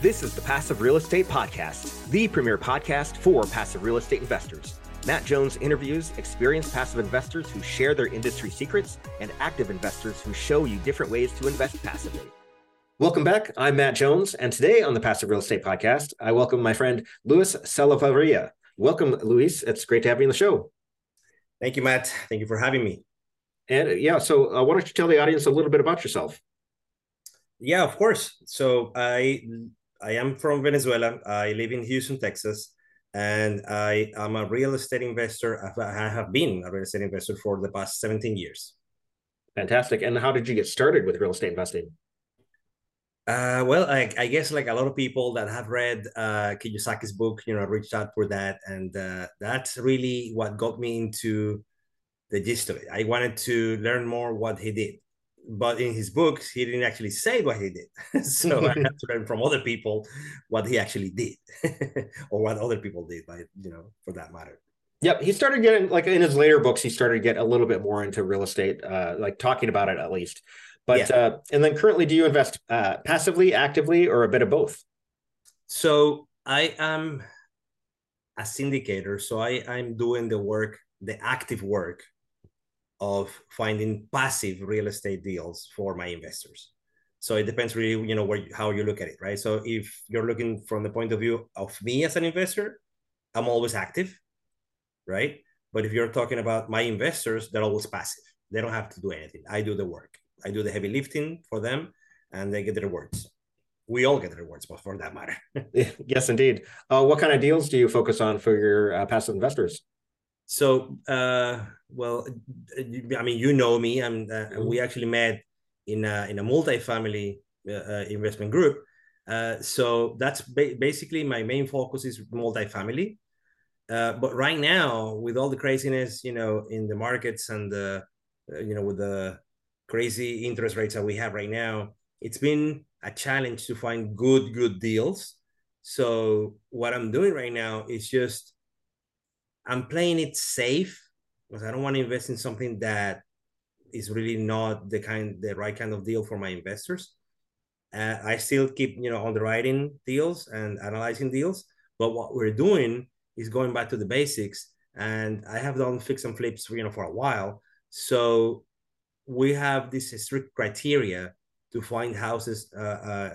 This is the Passive Real Estate Podcast, the premier podcast for passive real estate investors. Matt Jones interviews experienced passive investors who share their industry secrets and active investors who show you different ways to invest passively. Welcome back. I'm Matt Jones, and today on the Passive Real Estate Podcast, I welcome my friend Luis Salavarria. Welcome, Luis. It's great to have you on the show. Thank you, Matt. Thank you for having me. And uh, yeah, so uh, why don't you tell the audience a little bit about yourself? Yeah, of course. So I I am from Venezuela. I live in Houston, Texas, and I am a real estate investor. I have been a real estate investor for the past 17 years. Fantastic. And how did you get started with real estate investing? Uh, well, I, I, guess like a lot of people that have read uh, Kiyosaki's book, you know, reached out for that, and uh, that's really what got me into the gist of it. I wanted to learn more what he did, but in his books, he didn't actually say what he did. so I had to learn from other people what he actually did, or what other people did, by you know, for that matter. Yep, he started getting like in his later books, he started to get a little bit more into real estate, uh, like talking about it at least. But yeah. uh, and then currently, do you invest uh, passively, actively, or a bit of both? So I am a syndicator. So I I'm doing the work, the active work of finding passive real estate deals for my investors. So it depends really, you know, where how you look at it, right? So if you're looking from the point of view of me as an investor, I'm always active, right? But if you're talking about my investors, they're always passive. They don't have to do anything. I do the work. I do the heavy lifting for them, and they get the rewards. We all get the rewards, but for that matter. yes, indeed. Uh, what kind of deals do you focus on for your uh, passive investors? So, uh, well, I mean, you know me, and uh, mm-hmm. we actually met in a in a multifamily uh, uh, investment group. so that's ba- basically my main focus is multifamily. but right now, with all the craziness, you know, in the markets and the, you know, with the crazy interest rates that we have right now, it's been a challenge to find good, good deals. So what I'm doing right now is just I'm playing it safe because I don't want to invest in something that is really not the kind, the right kind of deal for my investors. Uh, I still keep, you know, underwriting deals and analyzing deals, but what we're doing is going back to the basics. And I have done fix and flips, you know, for a while. So we have this strict criteria to find houses, uh,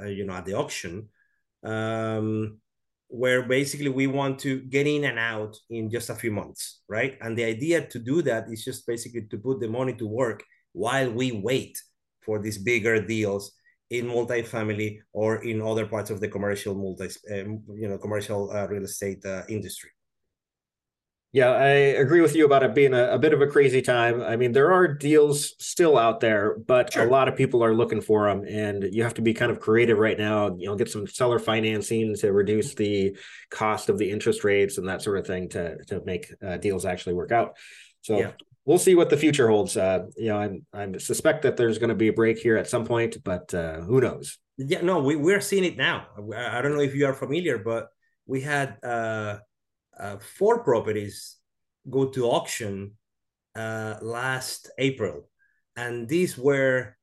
uh, you know, at the auction, um, where basically we want to get in and out in just a few months, right? And the idea to do that is just basically to put the money to work while we wait for these bigger deals in multifamily or in other parts of the commercial multi, uh, you know, commercial uh, real estate uh, industry. Yeah, I agree with you about it being a, a, bit of a crazy time. I mean, there are deals still out there, but sure. a lot of people are looking for them, and you have to be kind of creative right now. You know, get some seller financing to reduce the cost of the interest rates and that sort of thing to to make uh, deals actually work out. So yeah. we'll see what the future holds. Uh, you know, I'm I suspect that there's going to be a break here at some point, but uh, who knows? Yeah, no, we we're seeing it now. I don't know if you are familiar, but we had uh, uh, four properties go to auction uh, last April, and these were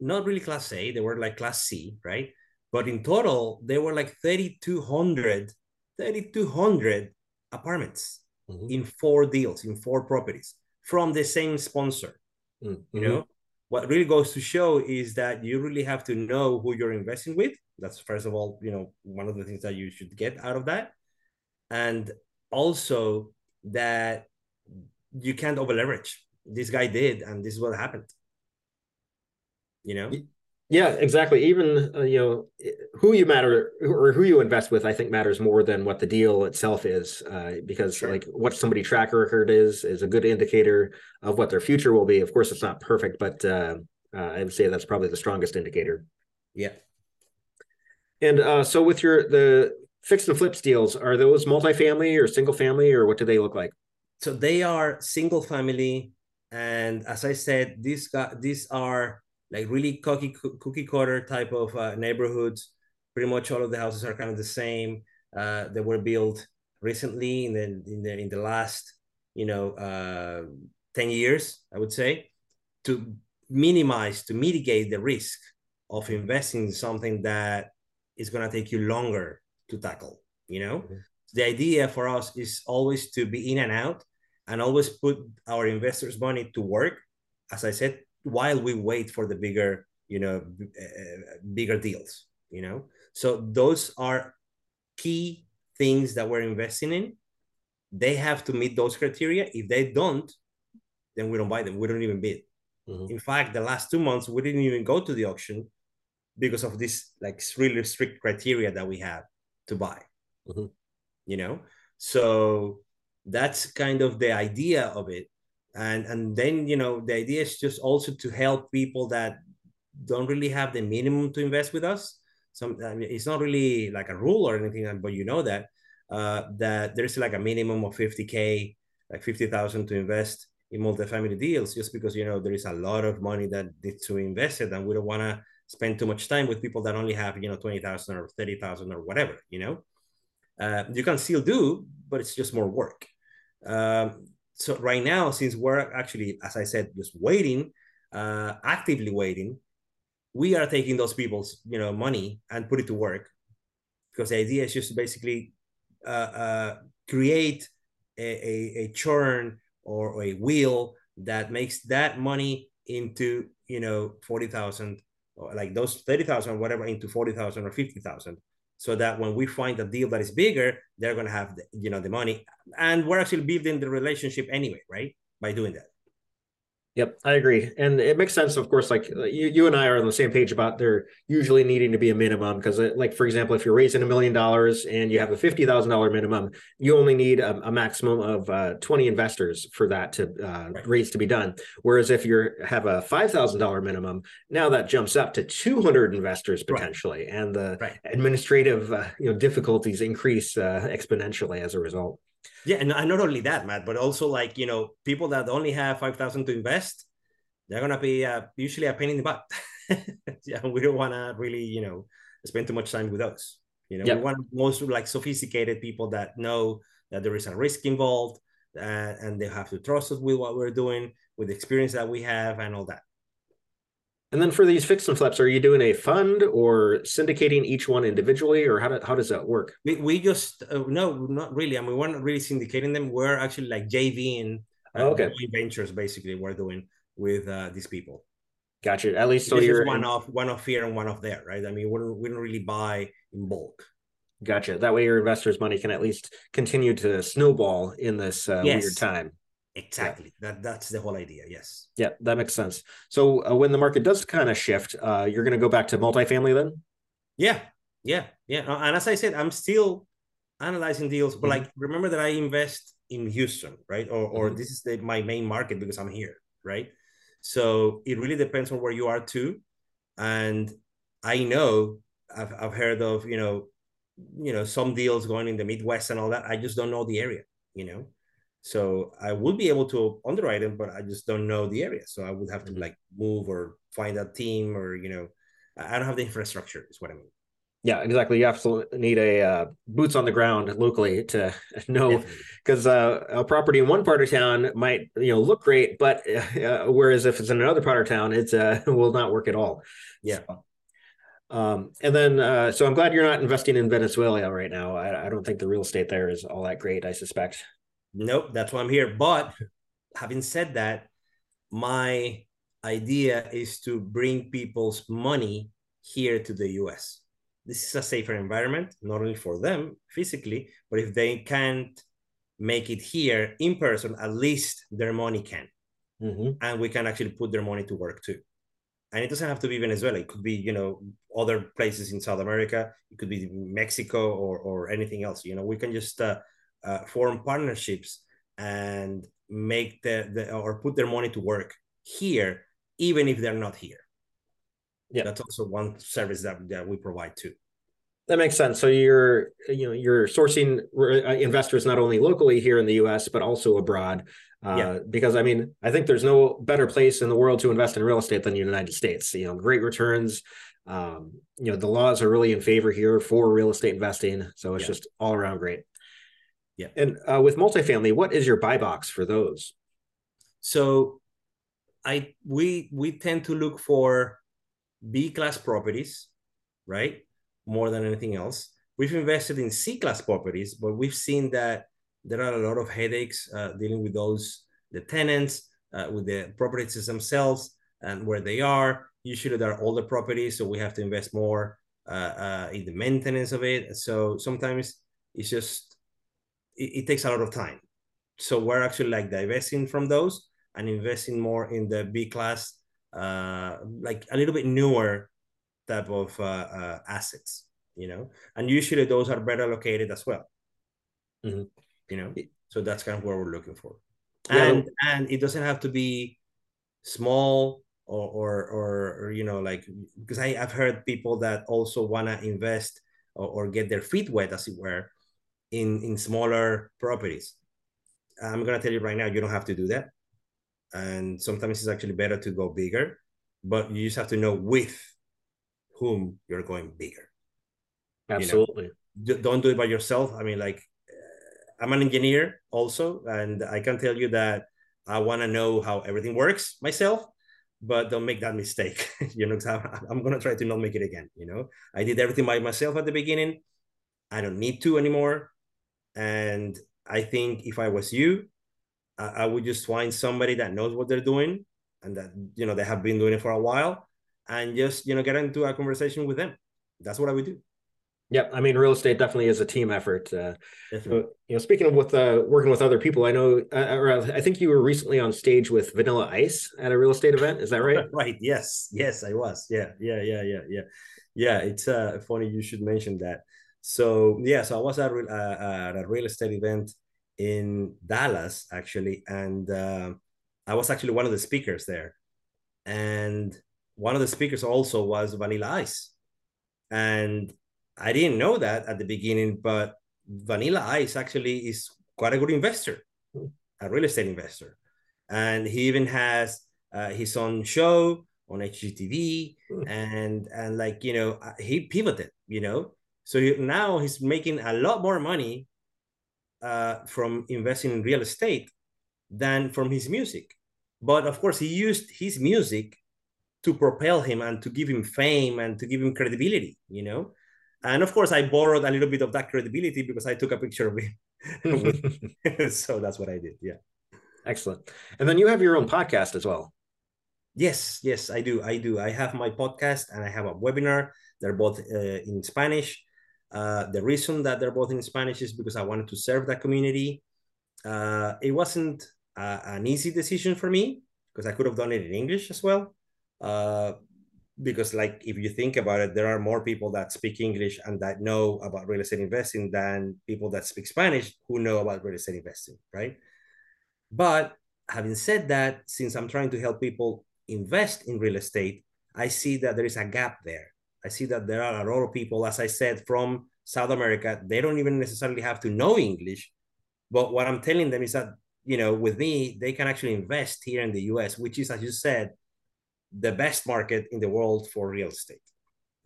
not really Class A; they were like Class C, right? But in total, they were like 3,200, 3,200 apartments mm-hmm. in four deals, in four properties from the same sponsor. Mm-hmm. You know, what really goes to show is that you really have to know who you're investing with. That's first of all, you know, one of the things that you should get out of that and also that you can't over leverage. This guy did, and this is what happened. You know. Yeah, exactly. Even uh, you know who you matter or who you invest with, I think matters more than what the deal itself is, uh, because sure. like what somebody track record is is a good indicator of what their future will be. Of course, it's not perfect, but uh, uh I would say that's probably the strongest indicator. Yeah. And uh, so with your the fixed and flips deals. Are those multifamily or single family or what do they look like? So they are single family and as i said these got these are like really cookie cookie cutter type of uh, neighborhoods. Pretty much all of the houses are kind of the same uh, they were built recently in the in the in the last you know uh, 10 years i would say to minimize to mitigate the risk of investing in something that is going to take you longer to tackle. You know, mm-hmm. the idea for us is always to be in and out and always put our investors' money to work. As I said, while we wait for the bigger, you know, uh, bigger deals. You know, so those are key things that we're investing in. They have to meet those criteria. If they don't, then we don't buy them. We don't even bid. Mm-hmm. In fact, the last two months we didn't even go to the auction because of this like really strict criteria that we have to buy. Mm-hmm. You know, so that's kind of the idea of it, and and then you know the idea is just also to help people that don't really have the minimum to invest with us. Some I mean, it's not really like a rule or anything, but you know that uh, that there's like a minimum of 50k, like 50,000 to invest in multifamily deals just because you know there is a lot of money that needs to invest it and we don't want to spend too much time with people that only have you know 20,000 or 30,000 or whatever you know? Uh, you can still do but it's just more work. Um, so right now since we're actually as i said just waiting uh, actively waiting we are taking those people's you know money and put it to work. Because the idea is just to basically uh, uh create a, a, a churn or a wheel that makes that money into you know 40,000 or like those 30,000 whatever into 40,000 or 50,000 so that when we find a deal that is bigger they're going to have the, you know the money. And we're actually building the relationship anyway right? By doing that Yep, I agree, and it makes sense. Of course, like uh, you, you and I are on the same page about there usually needing to be a minimum because, uh, like for example, if you're raising a million dollars and you have a fifty thousand dollar minimum, you only need a, a maximum of uh, twenty investors for that to uh, right. raise to be done. Whereas if you have a five thousand dollar minimum, now that jumps up to two hundred investors potentially, right. and the right. administrative uh, you know difficulties increase uh, exponentially as a result. Yeah, and not only that, Matt, but also like you know people that only have five thousand to invest, they're gonna be uh, usually a pain in the butt. yeah, we don't want to really you know spend too much time with those. You know, yep. we want most like sophisticated people that know that there is a risk involved, uh, and they have to trust us with what we're doing, with the experience that we have, and all that. And then for these fix and flips, are you doing a fund or syndicating each one individually, or how, do, how does that work? We, we just uh, no, not really. I mean, we're not really syndicating them. We're actually like JVing uh, oh, okay. ventures, basically. We're doing with uh, these people. Gotcha. At least so this you're one in... off, one off here and one off there, right? I mean, we don't we don't really buy in bulk. Gotcha. That way, your investors' money can at least continue to snowball in this uh, yes. weird time. Exactly. Yeah. That that's the whole idea. Yes. Yeah, that makes sense. So uh, when the market does kind of shift, uh, you're going to go back to multifamily then. Yeah, yeah, yeah. Uh, and as I said, I'm still analyzing deals, but mm-hmm. like remember that I invest in Houston, right? Or or mm-hmm. this is the, my main market because I'm here, right? So it really depends on where you are too, and I know I've I've heard of you know you know some deals going in the Midwest and all that. I just don't know the area, you know. So I would be able to underwrite them, but I just don't know the area. So I would have to mm-hmm. like move or find a team or, you know, I don't have the infrastructure is what I mean. Yeah, exactly. You absolutely need a uh, boots on the ground locally to know because uh, a property in one part of town might you know look great, but uh, whereas if it's in another part of town, it's uh, will not work at all. Yeah. So, um, and then uh, so I'm glad you're not investing in Venezuela right now. I, I don't think the real estate there is all that great. I suspect. Nope, that's why I'm here. But having said that, my idea is to bring people's money here to the US. This is a safer environment, not only for them physically, but if they can't make it here in person, at least their money can. Mm-hmm. And we can actually put their money to work too. And it doesn't have to be Venezuela. It could be, you know, other places in South America. It could be Mexico or, or anything else. You know, we can just uh, uh, form partnerships and make the, the or put their money to work here, even if they're not here. Yeah, that's also one service that, that we provide too. That makes sense. So you're you know you're sourcing uh, investors not only locally here in the U.S. but also abroad. Uh, yeah. Because I mean, I think there's no better place in the world to invest in real estate than the United States. You know, great returns. Um, you know, the laws are really in favor here for real estate investing, so it's yeah. just all around great. Yeah. And uh, with multifamily, what is your buy box for those? So I we we tend to look for B class properties, right? more than anything else. We've invested in C class properties, but we've seen that there are a lot of headaches uh, dealing with those, the tenants, uh, with the properties themselves and where they are. Usually they're older properties, so we have to invest more uh, uh, in the maintenance of it. So sometimes it's just, it, it takes a lot of time. So we're actually like divesting from those and investing more in the B class, uh, like a little bit newer type of uh, uh, assets, you know, and usually those are better located as well. Mm-hmm. You know, so that's kind of what we're looking for, yeah. and and it doesn't have to be small or or or, or you know like because I I've heard people that also wanna invest or, or get their feet wet as it were in in smaller properties. I'm gonna tell you right now, you don't have to do that, and sometimes it's actually better to go bigger, but you just have to know with whom you're going bigger. Absolutely. You know? Don't do it by yourself. I mean, like, uh, I'm an engineer also, and I can tell you that I want to know how everything works myself, but don't make that mistake. you know, I'm, I'm going to try to not make it again. You know, I did everything by myself at the beginning. I don't need to anymore. And I think if I was you, I, I would just find somebody that knows what they're doing and that, you know, they have been doing it for a while and just you know get into a conversation with them that's what i would do Yep, I mean, real estate definitely is a team effort. Uh, you know, speaking of with uh, working with other people, I know, uh, or uh, I think you were recently on stage with Vanilla Ice at a real estate event. Is that right? right. Yes. Yes, I was. Yeah. Yeah. Yeah. Yeah. Yeah. Yeah. It's uh, funny you should mention that. So yeah, so I was at, uh, at a real estate event in Dallas actually, and uh, I was actually one of the speakers there, and one of the speakers also was Vanilla Ice. And I didn't know that at the beginning, but Vanilla Ice actually is quite a good investor, a real estate investor. And he even has uh, his own show on HGTV and and like you know uh, he pivoted you know so now he's making a lot more money uh, from investing in real estate than from his music but of course he used his music to propel him and to give him fame and to give him credibility, you know? And of course, I borrowed a little bit of that credibility because I took a picture of him. so that's what I did. Yeah. Excellent. And then you have your own podcast as well. Yes, yes, I do. I do. I have my podcast and I have a webinar. They're both uh, in Spanish. Uh, the reason that they're both in Spanish is because I wanted to serve that community. Uh, it wasn't uh, an easy decision for me because I could have done it in English as well. Uh, because like if you think about it there are more people that speak english and that know about real estate investing than people that speak spanish who know about real estate investing right but having said that since i'm trying to help people invest in real estate i see that there is a gap there i see that there are a lot of people as i said from south america they don't even necessarily have to know english but what i'm telling them is that you know with me they can actually invest here in the us which is as you said the best market in the world for real estate.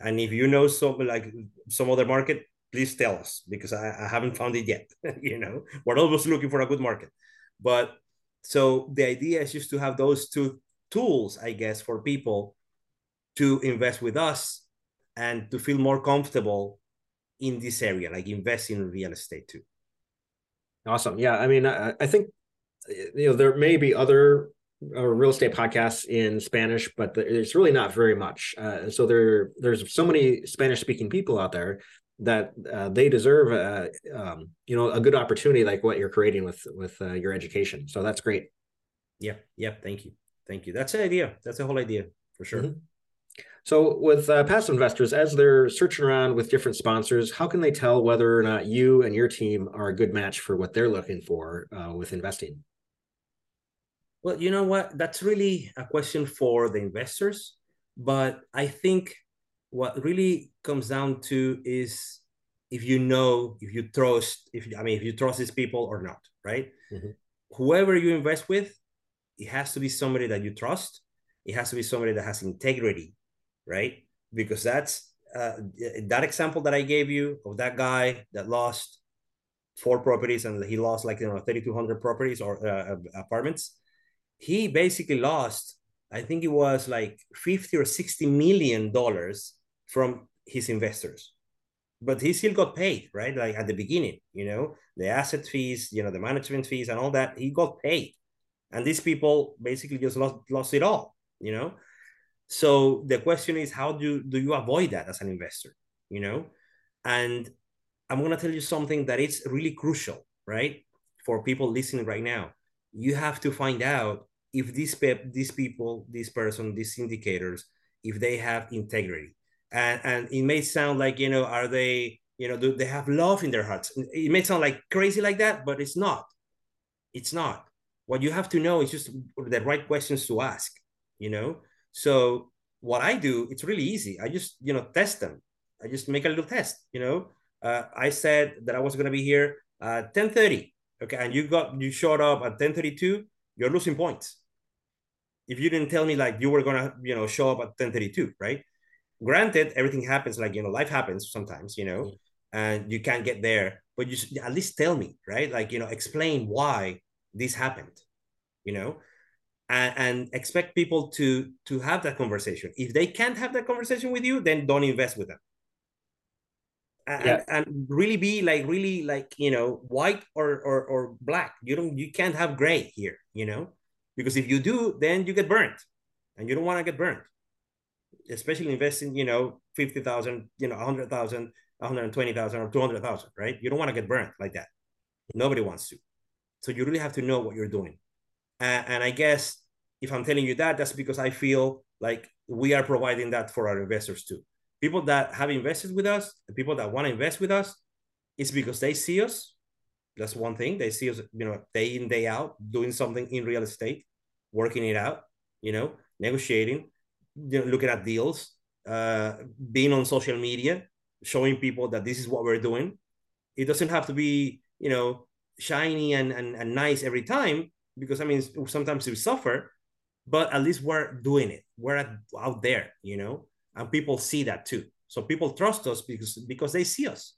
And if you know some like some other market, please tell us because I, I haven't found it yet. you know, we're always looking for a good market. But so the idea is just to have those two tools, I guess, for people to invest with us and to feel more comfortable in this area, like invest in real estate too. Awesome. Yeah. I mean, I, I think you know there may be other uh, real estate podcasts in Spanish, but there's really not very much. Uh, so there, there's so many Spanish speaking people out there that uh, they deserve, a, um, you know, a good opportunity like what you're creating with with uh, your education. So that's great. Yeah, yeah. Thank you, thank you. That's the idea. That's the whole idea for sure. Mm-hmm. So, with uh, passive investors, as they're searching around with different sponsors, how can they tell whether or not you and your team are a good match for what they're looking for uh, with investing? Well, you know what? That's really a question for the investors. But I think what really comes down to is if you know, if you trust, if I mean, if you trust these people or not, right? Mm-hmm. Whoever you invest with, it has to be somebody that you trust. It has to be somebody that has integrity, right? Because that's uh, that example that I gave you of that guy that lost four properties and he lost like you know 3,200 properties or uh, apartments he basically lost i think it was like 50 or 60 million dollars from his investors but he still got paid, right? Like at the beginning, you know, the asset fees, you know, the management fees and all that, he got paid. And these people basically just lost lost it all, you know. So the question is, how do do you avoid that as an investor, you know? And I'm gonna tell you something that is really crucial, right, for people listening right now. You have to find out if these pe- these people, this person, these indicators, if they have integrity. And and it may sound like you know are they you know do they have love in their hearts? It may sound like crazy like that but it's not. It's not. What you have to know is just the right questions to ask you know so what i do it's really easy. I just you know test them. I just make a little test you know? Uh, i said that i was going to be here at 10.30 okay? And you got you showed up at 10.32 you're losing points. If you didn't tell me like you were going to you know show up at 10.32 right? Granted everything happens like you know life happens sometimes you know? Mm. and you can't get there but you should at least tell me right? Like you know explain why this happened you know and, and expect people to to have that conversation if they can't have that conversation with you then don't invest with them and, yeah. and really be like really like you know white or, or or black you don't you can't have gray here you know because if you do then you get burnt and you don't want to get burnt especially investing, you know, 50,000, you know, 100,000, 120,000 or 200,000, right? You don't want to get burned like that. Nobody wants to. So you really have to know what you're doing. And, and I guess if I'm telling you that, that's because I feel like we are providing that for our investors too. People that have invested with us, the people that want to invest with us, it's because they see us. That's one thing. They see us, you know, day in, day out, doing something in real estate, working it out, you know, negotiating, you know, looking at deals, uh, being on social media, showing people that this is what we're doing. It doesn't have to be, you know, shiny and, and, and nice every time because I mean sometimes we suffer, but at least we're doing it. We're out there, you know, and people see that too. So people trust us because because they see us.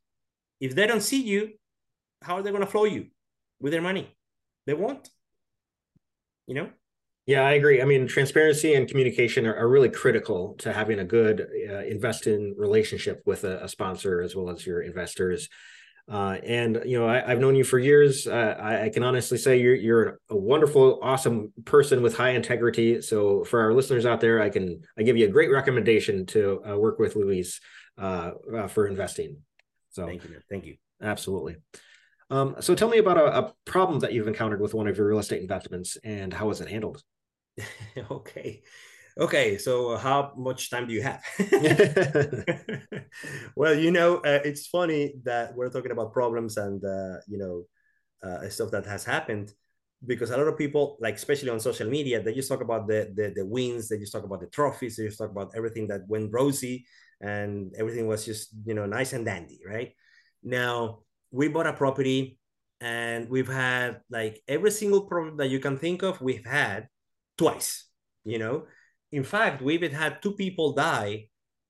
If they don't see you, how are they going to flow you with their money? They won't. You know. Yeah, I agree. I mean, transparency and communication are, are really critical to having a good uh, invest-in relationship with a, a, sponsor as well as your investors. Uh, and you know, I, have known you for years. Uh, I, I, can honestly say you're you're a wonderful, awesome person with high integrity. So for our listeners out there, I can I give you a great recommendation to uh, work with Luis uh, uh, for investing. So thank you, thank you. Absolutely. Um, so tell me about a, a problem that you've encountered with one of your real estate investments and how was it handled? okay. Okay, so how much time do you have? well, you know, uh, it's funny that we're talking about problems and uh, you know uh, stuff that has happened because a lot of people, like especially on social media, they just talk about the, the the wins, they just talk about the trophies, they just talk about everything that went rosy and everything was just you know nice and dandy, right? Now we bought a property and we've had like every single problem that you can think of, we've had twice you know in fact we even had two people die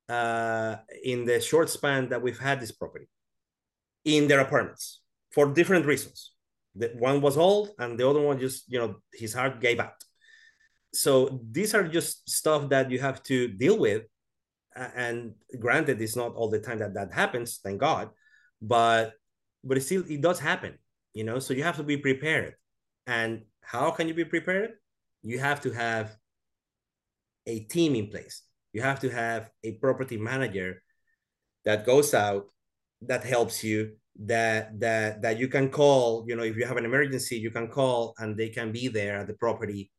uh, in the short span that we've had this property in their apartments for different reasons. The one was old and the other one just you know his heart gave out. So these are just stuff that you have to deal with. And granted it's not all the time that that happens thank god but but it still it does happen you know? So you have to be prepared. And how can you be prepared? You have to have a team in place. You have to have a property manager that goes out, that helps you, that that that you can call. You know, if you have an emergency, you can call and they can be there at the property.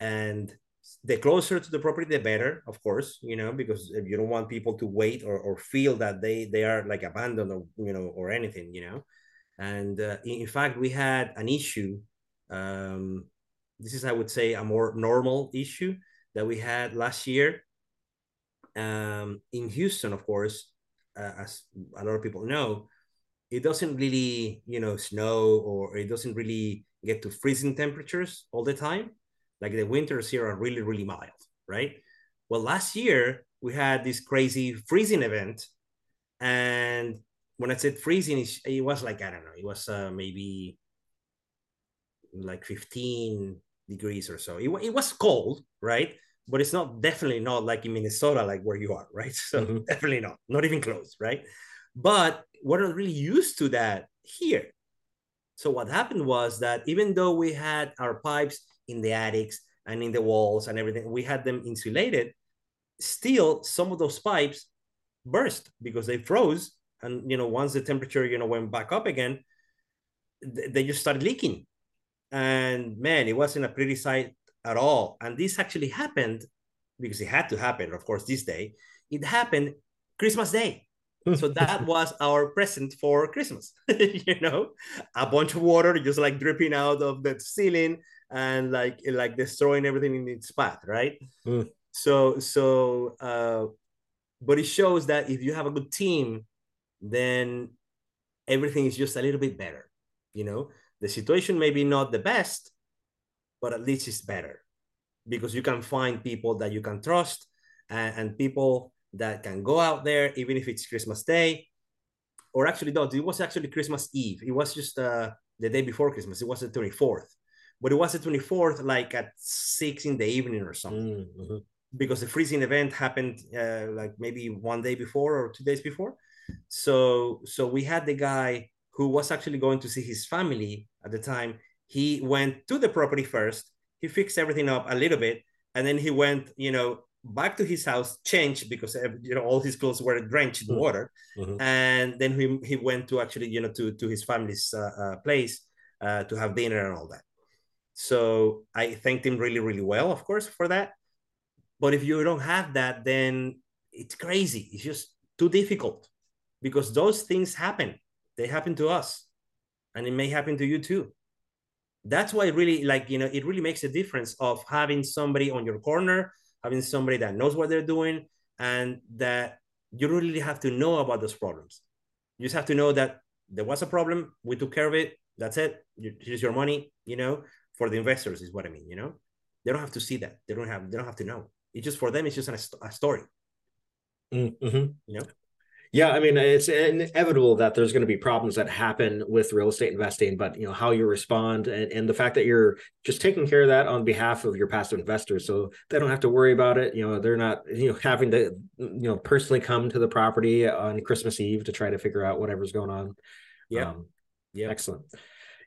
And the closer to the property, the better, of course. You know, because if you don't want people to wait or, or feel that they they are like abandoned or you know or anything. You know, and uh, in fact, we had an issue um, this is, I would say, a more normal issue that we had last year. Um, in Houston, of course, uh, as a lot of people know, it doesn't really, you know, snow or it doesn't really get to freezing temperatures all the time. Like the winters here are really, really mild, right? Well, last year we had this crazy freezing event, and when I said freezing, it was like I don't know, it was uh, maybe like 15 degrees or so. It, it was cold, right? But it's not definitely not like in Minnesota, like where you are, right? So mm-hmm. definitely not, not even close, right? but we're not really used to that here. So what happened was that even though we had our pipes in the attics and in the walls and everything, we had them insulated. Still, some of those pipes burst because they froze, and you know once the temperature you know went back up again, they just started leaking. And man, it wasn't a pretty sight at all. And this actually happened because it had to happen, of course, this day. It happened Christmas Day. so that was our present for Christmas. you know, a bunch of water just like dripping out of the ceiling and like like destroying everything in its path, right? Mm. So so uh but it shows that if you have a good team, then everything is just a little bit better. You know, the situation may be not the best, but at least it's better because you can find people that you can trust and, and people that can go out there, even if it's Christmas Day. Or actually, no, it was actually Christmas Eve. It was just uh, the day before Christmas. It was the 24th. But it was the 24th, like at six in the evening or something. Mm-hmm. Because the freezing event happened uh, like maybe one day before or two days before. So so we had the guy who was actually going to see his family at the time. He went to the property first. He fixed everything up a little bit, and then he went, you know, back to his house, changed because you know all his clothes were drenched in mm-hmm. water, mm-hmm. and then he he went to actually you know to to his family's uh, uh, place uh, to have dinner and all that. So I thanked him really really well, of course, for that. But if you don't have that, then it's crazy. It's just too difficult because those things happen. They happen to us, and it may happen to you too that's why really like you know it really makes a difference of having somebody on your corner having somebody that knows what they're doing and that you really have to know about those problems. You just have to know that there was a problem, we took care of it, that's it. Here's your money, you know, for the investors is what I mean, you know. They don't have to see that. They don't have they don't have to know. It's just for them, it's just a, a story. Mm-hmm. You know? Yeah, I mean, it's inevitable that there's going to be problems that happen with real estate investing, but you know how you respond and, and the fact that you're just taking care of that on behalf of your passive investors, so they don't have to worry about it. You know, they're not you know having to you know personally come to the property on Christmas Eve to try to figure out whatever's going on. Yeah, um, yeah, excellent.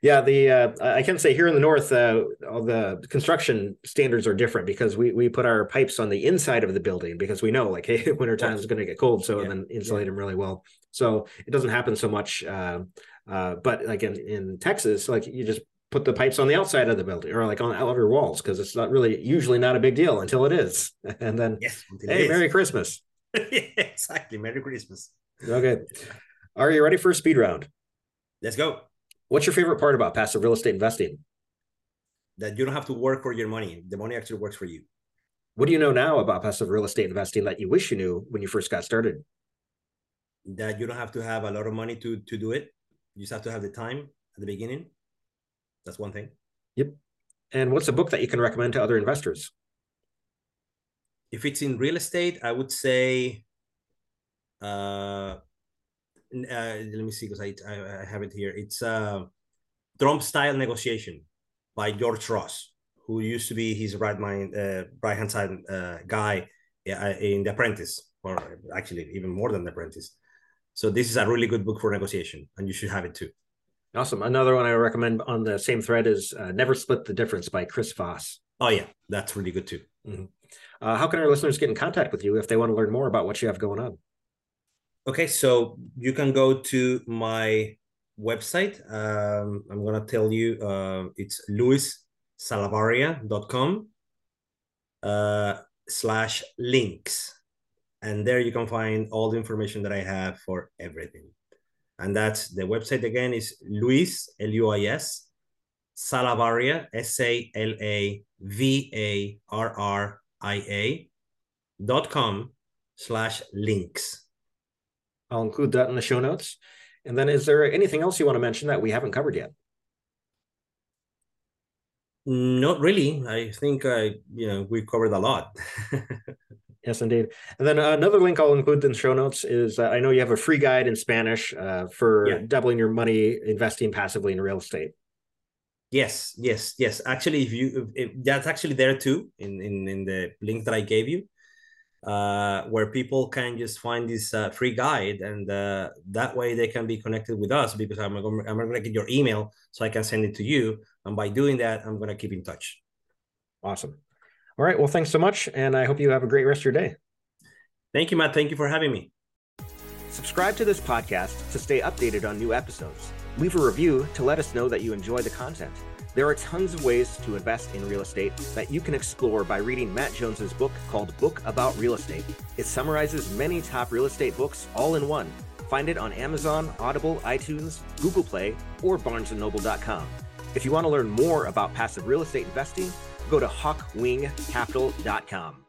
Yeah, the uh, I can say here in the north, uh, all the construction standards are different because we we put our pipes on the inside of the building because we know like hey, winter time is going to get cold, so yeah. then insulate yeah. them really well. So it doesn't happen so much. Uh, uh, but like in, in Texas, like you just put the pipes on the outside of the building or like on outer walls because it's not really usually not a big deal until it is, and then yes, hey, Merry Christmas. exactly, Merry Christmas. Okay, are you ready for a speed round? Let's go. What's your favorite part about passive real estate investing? That you don't have to work for your money. The money actually works for you. What do you know now about passive real estate investing that you wish you knew when you first got started? That you don't have to have a lot of money to to do it. You just have to have the time at the beginning. That's one thing. Yep. And what's a book that you can recommend to other investors? If it's in real estate, I would say uh uh, let me see because I, I, I have it here. It's uh, Trump style negotiation by George Ross, who used to be his right mind, uh, right hand side uh, guy uh, in The Apprentice, or actually even more than The Apprentice. So this is a really good book for negotiation, and you should have it too. Awesome. Another one I recommend on the same thread is uh, Never Split the Difference by Chris Voss. Oh yeah, that's really good too. Mm-hmm. Uh, how can our listeners get in contact with you if they want to learn more about what you have going on? Okay, so you can go to my website. Um, I'm gonna tell you uh, it's luissalavarria.com uh, slash links. And there you can find all the information that I have for everything. And that's the website again is Luis, L-U-I-S, Salavarria, S-A-L-A-V-A-R-R-I-A dot com slash links. I'll include that in the show notes. And then is there anything else you want to mention that we haven't covered yet? Not really. I think I, you know, we covered a lot. yes, indeed. And then another link I'll include in the show notes is uh, I know you have a free guide in Spanish uh, for yeah. doubling your money investing passively in real estate. Yes, yes, yes. Actually, if you, if, that's actually there too in, in in the link that I gave you. Uh, where people can just find this uh, free guide, and uh, that way they can be connected with us because I'm I'm gonna get your email so I can send it to you, and by doing that, I'm gonna keep in touch. Awesome. All right. Well, thanks so much, and I hope you have a great rest of your day. Thank you, Matt. Thank you for having me. Subscribe to this podcast to stay updated on new episodes. Leave a review to let us know that you enjoy the content. There are tons of ways to invest in real estate that you can explore by reading Matt Jones's book called Book About Real Estate. It summarizes many top real estate books all in one. Find it on Amazon, Audible, iTunes, Google Play, or barnesandnoble.com. If you want to learn more about passive real estate investing, go to hawkwingcapital.com.